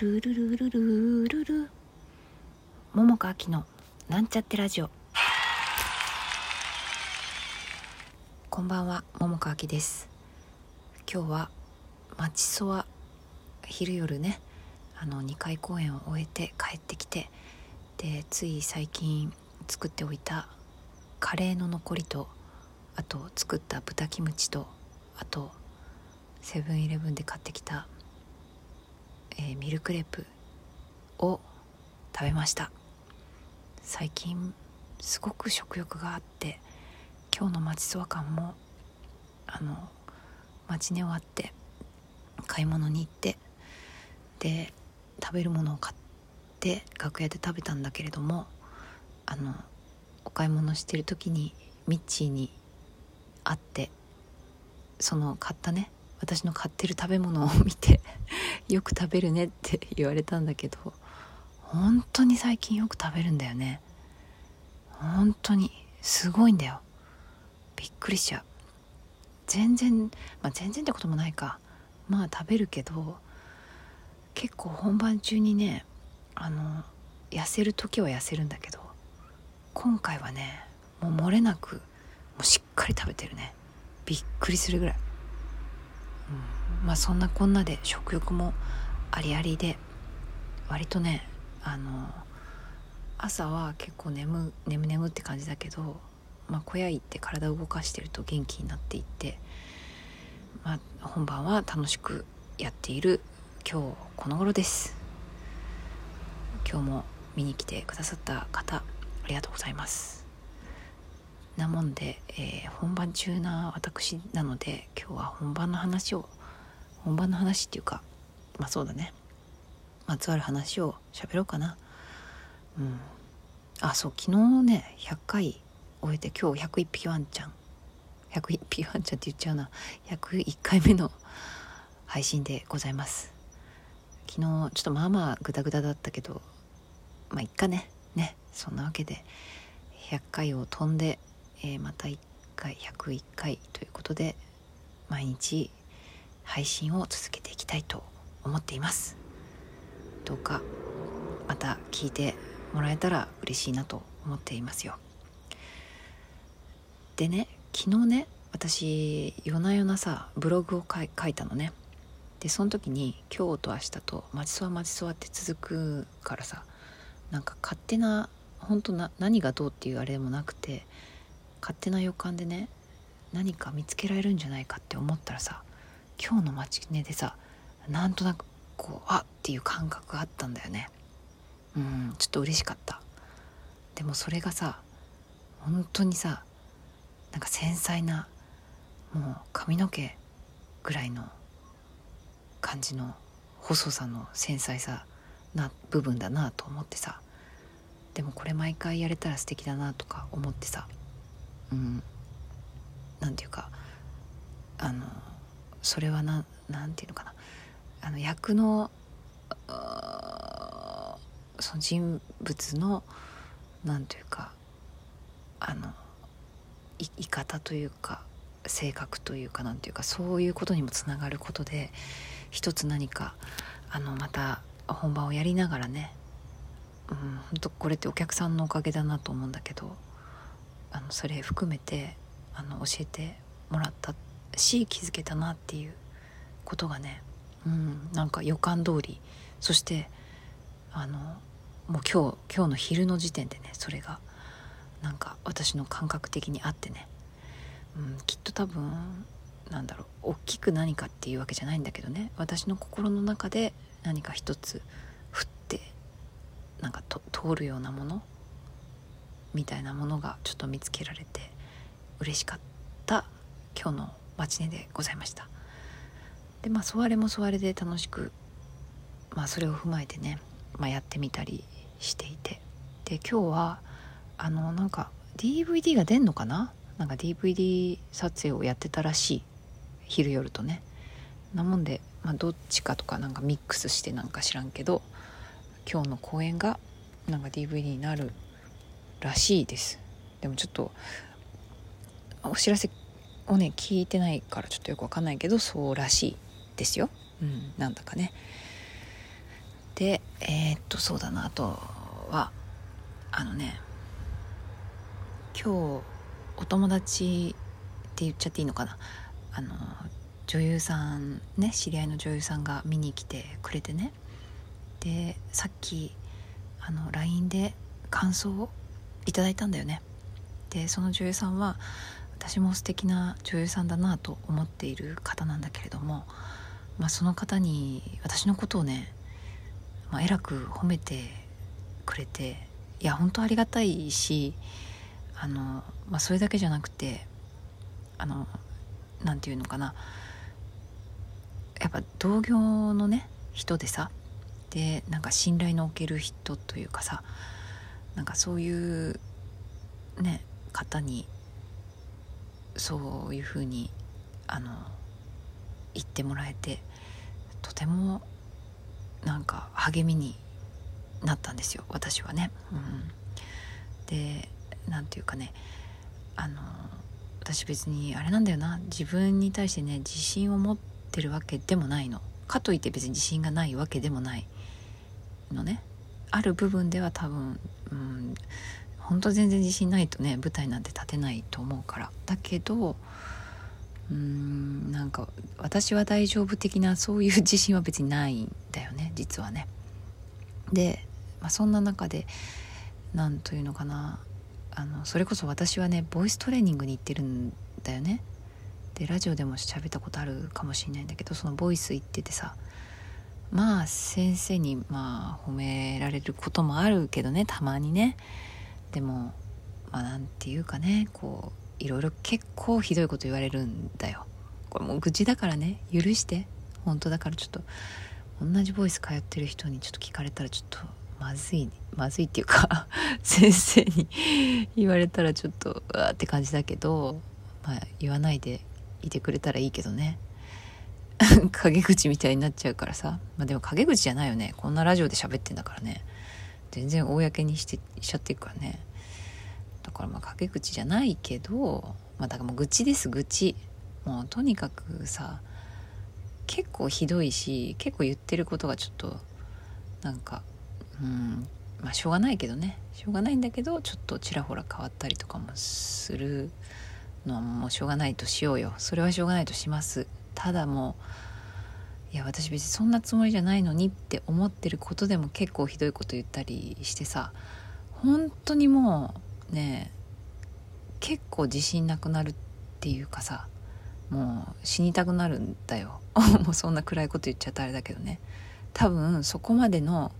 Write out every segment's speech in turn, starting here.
ルルルルルルル。桃佳明のなんちゃってラジオ。こんばんは桃佳明です。今日は町そわ昼夜ね。あの2回公演を終えて帰ってきてでつい最近作っておいたカレーの残りとあと作った豚キムチとあとセブンイレブンで買ってきた、えー、ミルクレープを食べました。最近すごく食欲があって今日の町そわ感もあの町寝終わって買い物に行ってで食べるものを買って楽屋で食べたんだけれどもあのお買い物してる時にミッチーに会ってその買ったね私の買ってる食べ物を見てよく食べるねって 言われたんだけど本当に最近よく食べるんだよね。本当にすごいんだよ。びっくりしちゃう。全然まあ全然ってこともないか。まあ食べるけど結構本番中にねあの痩せる時は痩せるんだけど今回はねもう漏れなくもうしっかり食べてるね。びっくりするぐらい、うん、まあそんなこんなで食欲もありありで割とねあの朝は結構眠眠眠って感じだけど、まあ、小屋行って体を動かしてると元気になっていって、まあ、本番は楽しくやっている今日この頃です。今日も見に来てくださった方ありがとうございます。なもんで、えー、本番中な私なので今日は本番の話を本番の話っていうかまあそうだね。まつわる話を喋ろうかな。うん。あそう昨日ね100回終えて今日101匹ワンちゃん。101匹ワンちゃんって言っちゃうな。101回目の配信でございます。昨日ちょっとまあまあグダグダだったけどまあいっかね。ねそんなわけで100回を飛んで、えー、また1回101回ということで毎日配信を続けていきたいと思っています。どうかまた聞いてもらえたら嬉しいなと思っていますよ。でね昨日ね私夜な夜なさブログを書いたのね。でその時に「今日と明日と待ちそわ待ちそわ」って続くからさなんか勝手な本当な何がどうっていうあれでもなくて勝手な予感でね何か見つけられるんじゃないかって思ったらさ今日の待ちねでさなんとなくこうあっていう感覚があったんだよね。うんちょっと嬉しかった。でもそれがさ本当にさなんか繊細なもう髪の毛ぐらいの感じの細さの繊細さな部分だなと思ってさ。でもこれ毎回やれたら素敵だなとか思ってさ。うん。なんていうかあのそれはななんていうのかな。あの役のその人物の何ていうかあのい方というか性格というかなんていうかそういうことにもつながることで一つ何かあのまた本番をやりながらねうん本当これってお客さんのおかげだなと思うんだけどあのそれ含めてあの教えてもらったってし気づけたなっていうことがねうんなんか予感通りそしてあのもう今日今日の昼の時点でねそれがなんか私の感覚的にあってね、うん、きっと多分なんだろう大きく何かっていうわけじゃないんだけどね私の心の中で何か一つ降ってなんか通るようなものみたいなものがちょっと見つけられて嬉しかった今日のマチネでございました。でまあソワレもソワレで楽しくまあそれを踏まえてね、まあ、やってみたりしていて。で今日はあのなんか DVD が出んのかな？なんか DVD 撮影をやってたらしい昼夜とね。なもんで、まあ、どっちかとかなんかミックスしてなんか知らんけど今日の公演がなんか DVD になるらしいです。でもちょっとお知らせをね聞いてないからちょっとよくわかんないけどそうらしいですよ。うん。なんだかね。でえー、っとそうだなあとはあのね今日お友達って言っちゃっていいのかな。あの女優さんね知り合いの女優さんが見に来てくれてね。でさっきあの LINE で感想をいただいたんだよね。でその女優さんは私も素敵な女優さんだなと思っている方なんだけれども、まあ、その方に私のことをね、まあ、えらく褒めてくれていや本当ありがたいしあの、まあ、それだけじゃなくてあの何て言うのかなやっぱ同業のね人でさでなんか信頼のおける人というかさなんかそういうね方にそういうふうにあの言ってもらえてとてもなんか励みになったんですよ私はね。うん、で何て言うかねあの私別にあれなんだよな。自分に対してね自信を持ってるわけでもないの。かといって別に自信がないわけでもないのね。ある部分では多分、うん、本当全然自信ないとね舞台なんて立てないと思うからだけどうーんなんか私は大丈夫的なそういう自信は別にないんだよね実はね。で、まあ、そんな中で何というのかなあのそれこそ私はねボイストレーニングに行ってるんだよね。でラジオでも喋ったことあるかもしれないんだけどそのボイス行っててさまあ先生にまあ褒められることもあるけどねたまにねでもまあなんていうかねこういろいろ結構ひどいこと言われるんだよ。これもう愚痴だからね。許して。本当だからちょっと同じボイス通ってる人にちょっと聞かれたらちょっとまずいね。まずいっていうか 先生に言われたらちょっとうわって感じだけどまあ言わないでいてくれたらいいけどね。陰口みたいになっちゃうからさ。まあでも陰口じゃないよね。こんなラジオで喋ってんだからね。全然公にしてしちゃってるからね。だからまあ陰口じゃないけどまあだからもう愚痴です愚痴。もうとにかくさ結構ひどいし結構言ってることがちょっとなんかうんまあしょうがないけどね。しょうがないんだけどちょっとちらほら変わったりとかもするのはもうしょうがないとしようよ。それはしょうがないとします。ただもういや私別にそんなつもりじゃないのにって思ってることでも結構ひどいこと言ったりしてさ本当にもうね結構自信なくなるっていうかさもう死にたくなるんだよ。もうそんな暗いこと言っちゃったあれだけどね。多分そこまでの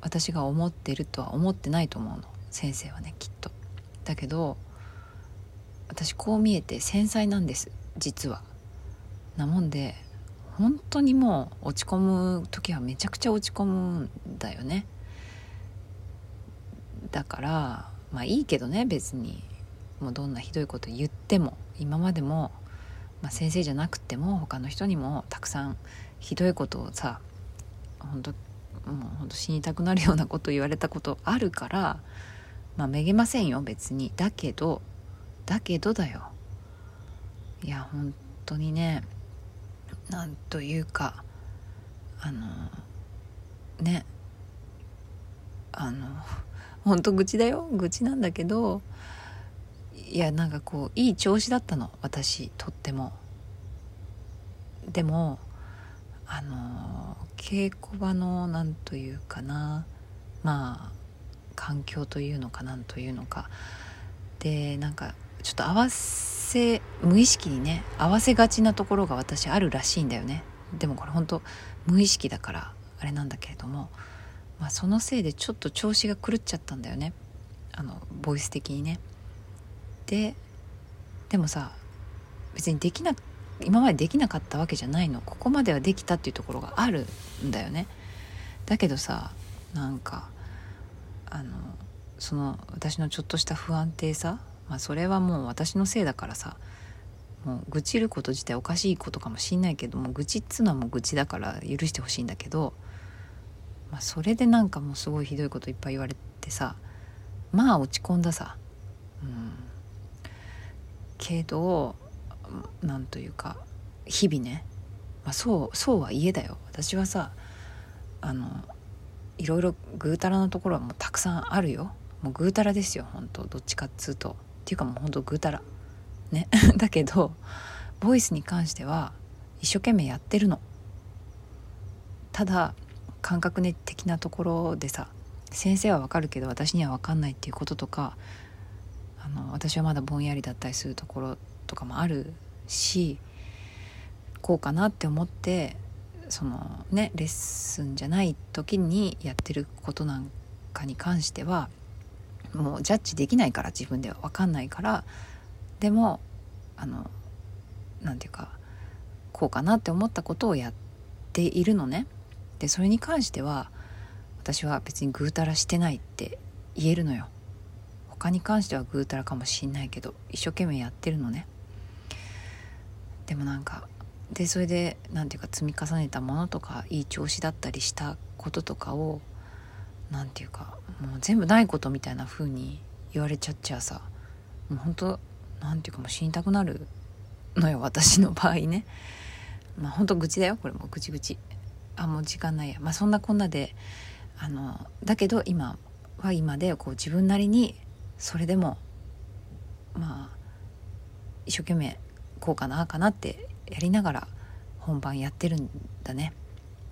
私が思ってるとは思ってないと思うの。先生はねきっと。だけど私こう見えて繊細なんです。実は。なもんで本当にもう落ち込む時はめちゃくちゃ落ち込むんだよね。だからまあいいけどね別に。もうどんなひどいこと言っても今までも、まあ、先生じゃなくても他の人にもたくさんひどいことをさ本当もう本当死にたくなるようなこと言われたことあるからまあめげませんよ別に。だけどだけどだよ。いや本当にねなんというかあのねあの本当愚痴だよ愚痴なんだけどいやなんかこういい調子だったの私とっても。でもあの稽古場のなんというかなまあ環境というのかなんというのか。でなんかちょっと合わせせ無意識にね合わせがちなところが私あるらしいんだよね。でもこれ本当無意識だからあれなんだけれども、まあ、そのせいでちょっと調子が狂っちゃったんだよね。あのボイス的にね。ででもさ別にできな今までできなかったわけじゃないの。ここまではできたっていうところがあるんだよね。だけどさなんかあのその私のちょっとした不安定さまあそれはもう私のせいだからさ。もう愚痴ること自体おかしいことかもしんないけども愚痴っつうのはもう愚痴だから許してほしいんだけど、まあ、それでなんかもうすごいひどいこといっぱい言われてさまあ落ち込んださ。うん、けどなんというか日々ね、まあ、そうそうはいえだよ。私はさあのいろいろぐうたらなところはもうたくさんあるよ。もうぐうたらですよ本当どっちかっつうと。っていうかもう本当ぐうたら。ね。だけどボイスに関しては一生懸命やってるの。ただ感覚的なところでさ先生はわかるけど私には分かんないっていうこととかあの私はまだぼんやりだったりするところとかもあるしこうかなって思ってそのねレッスンじゃない時にやってることなんかに関してはもうジャッジできないから自分では分かんないからでもあの何て言うかこうかなって思ったことをやっているのね。でそれに関しては私は別にぐうたらしてないって言えるのよ。他に関してはぐうたらかもしんないけど一生懸命やってるのね。でもなんかでそれで何て言うか積み重ねたものとかいい調子だったりしたこととかを何て言うかもう全部ないことみたいな風に言われちゃっちゃさもう本当何て言うかもう死にたくなるのよ私の場合ね。まあ本当愚痴だよこれも。愚痴愚痴。あもう時間ないや。まあそんなこんなであのだけど今は今でこう自分なりにそれでもまあ一生懸命こうかなかなってやりながら本番やってるんだね。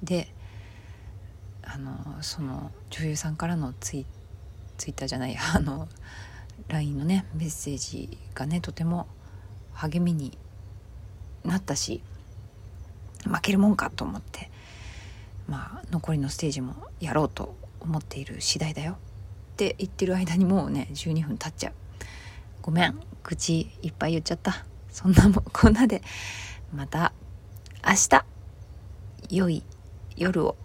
であのその女優さんからのツイツイッターじゃない あの LINE のねメッセージがねとても励みになったし負けるもんかと思ってまあ残りのステージもやろうと思っている次第だよ。って言ってる間にもうね12分経っちゃう。ごめん口いっぱい言っちゃった。そんなもんこんなでまた明日良い夜を。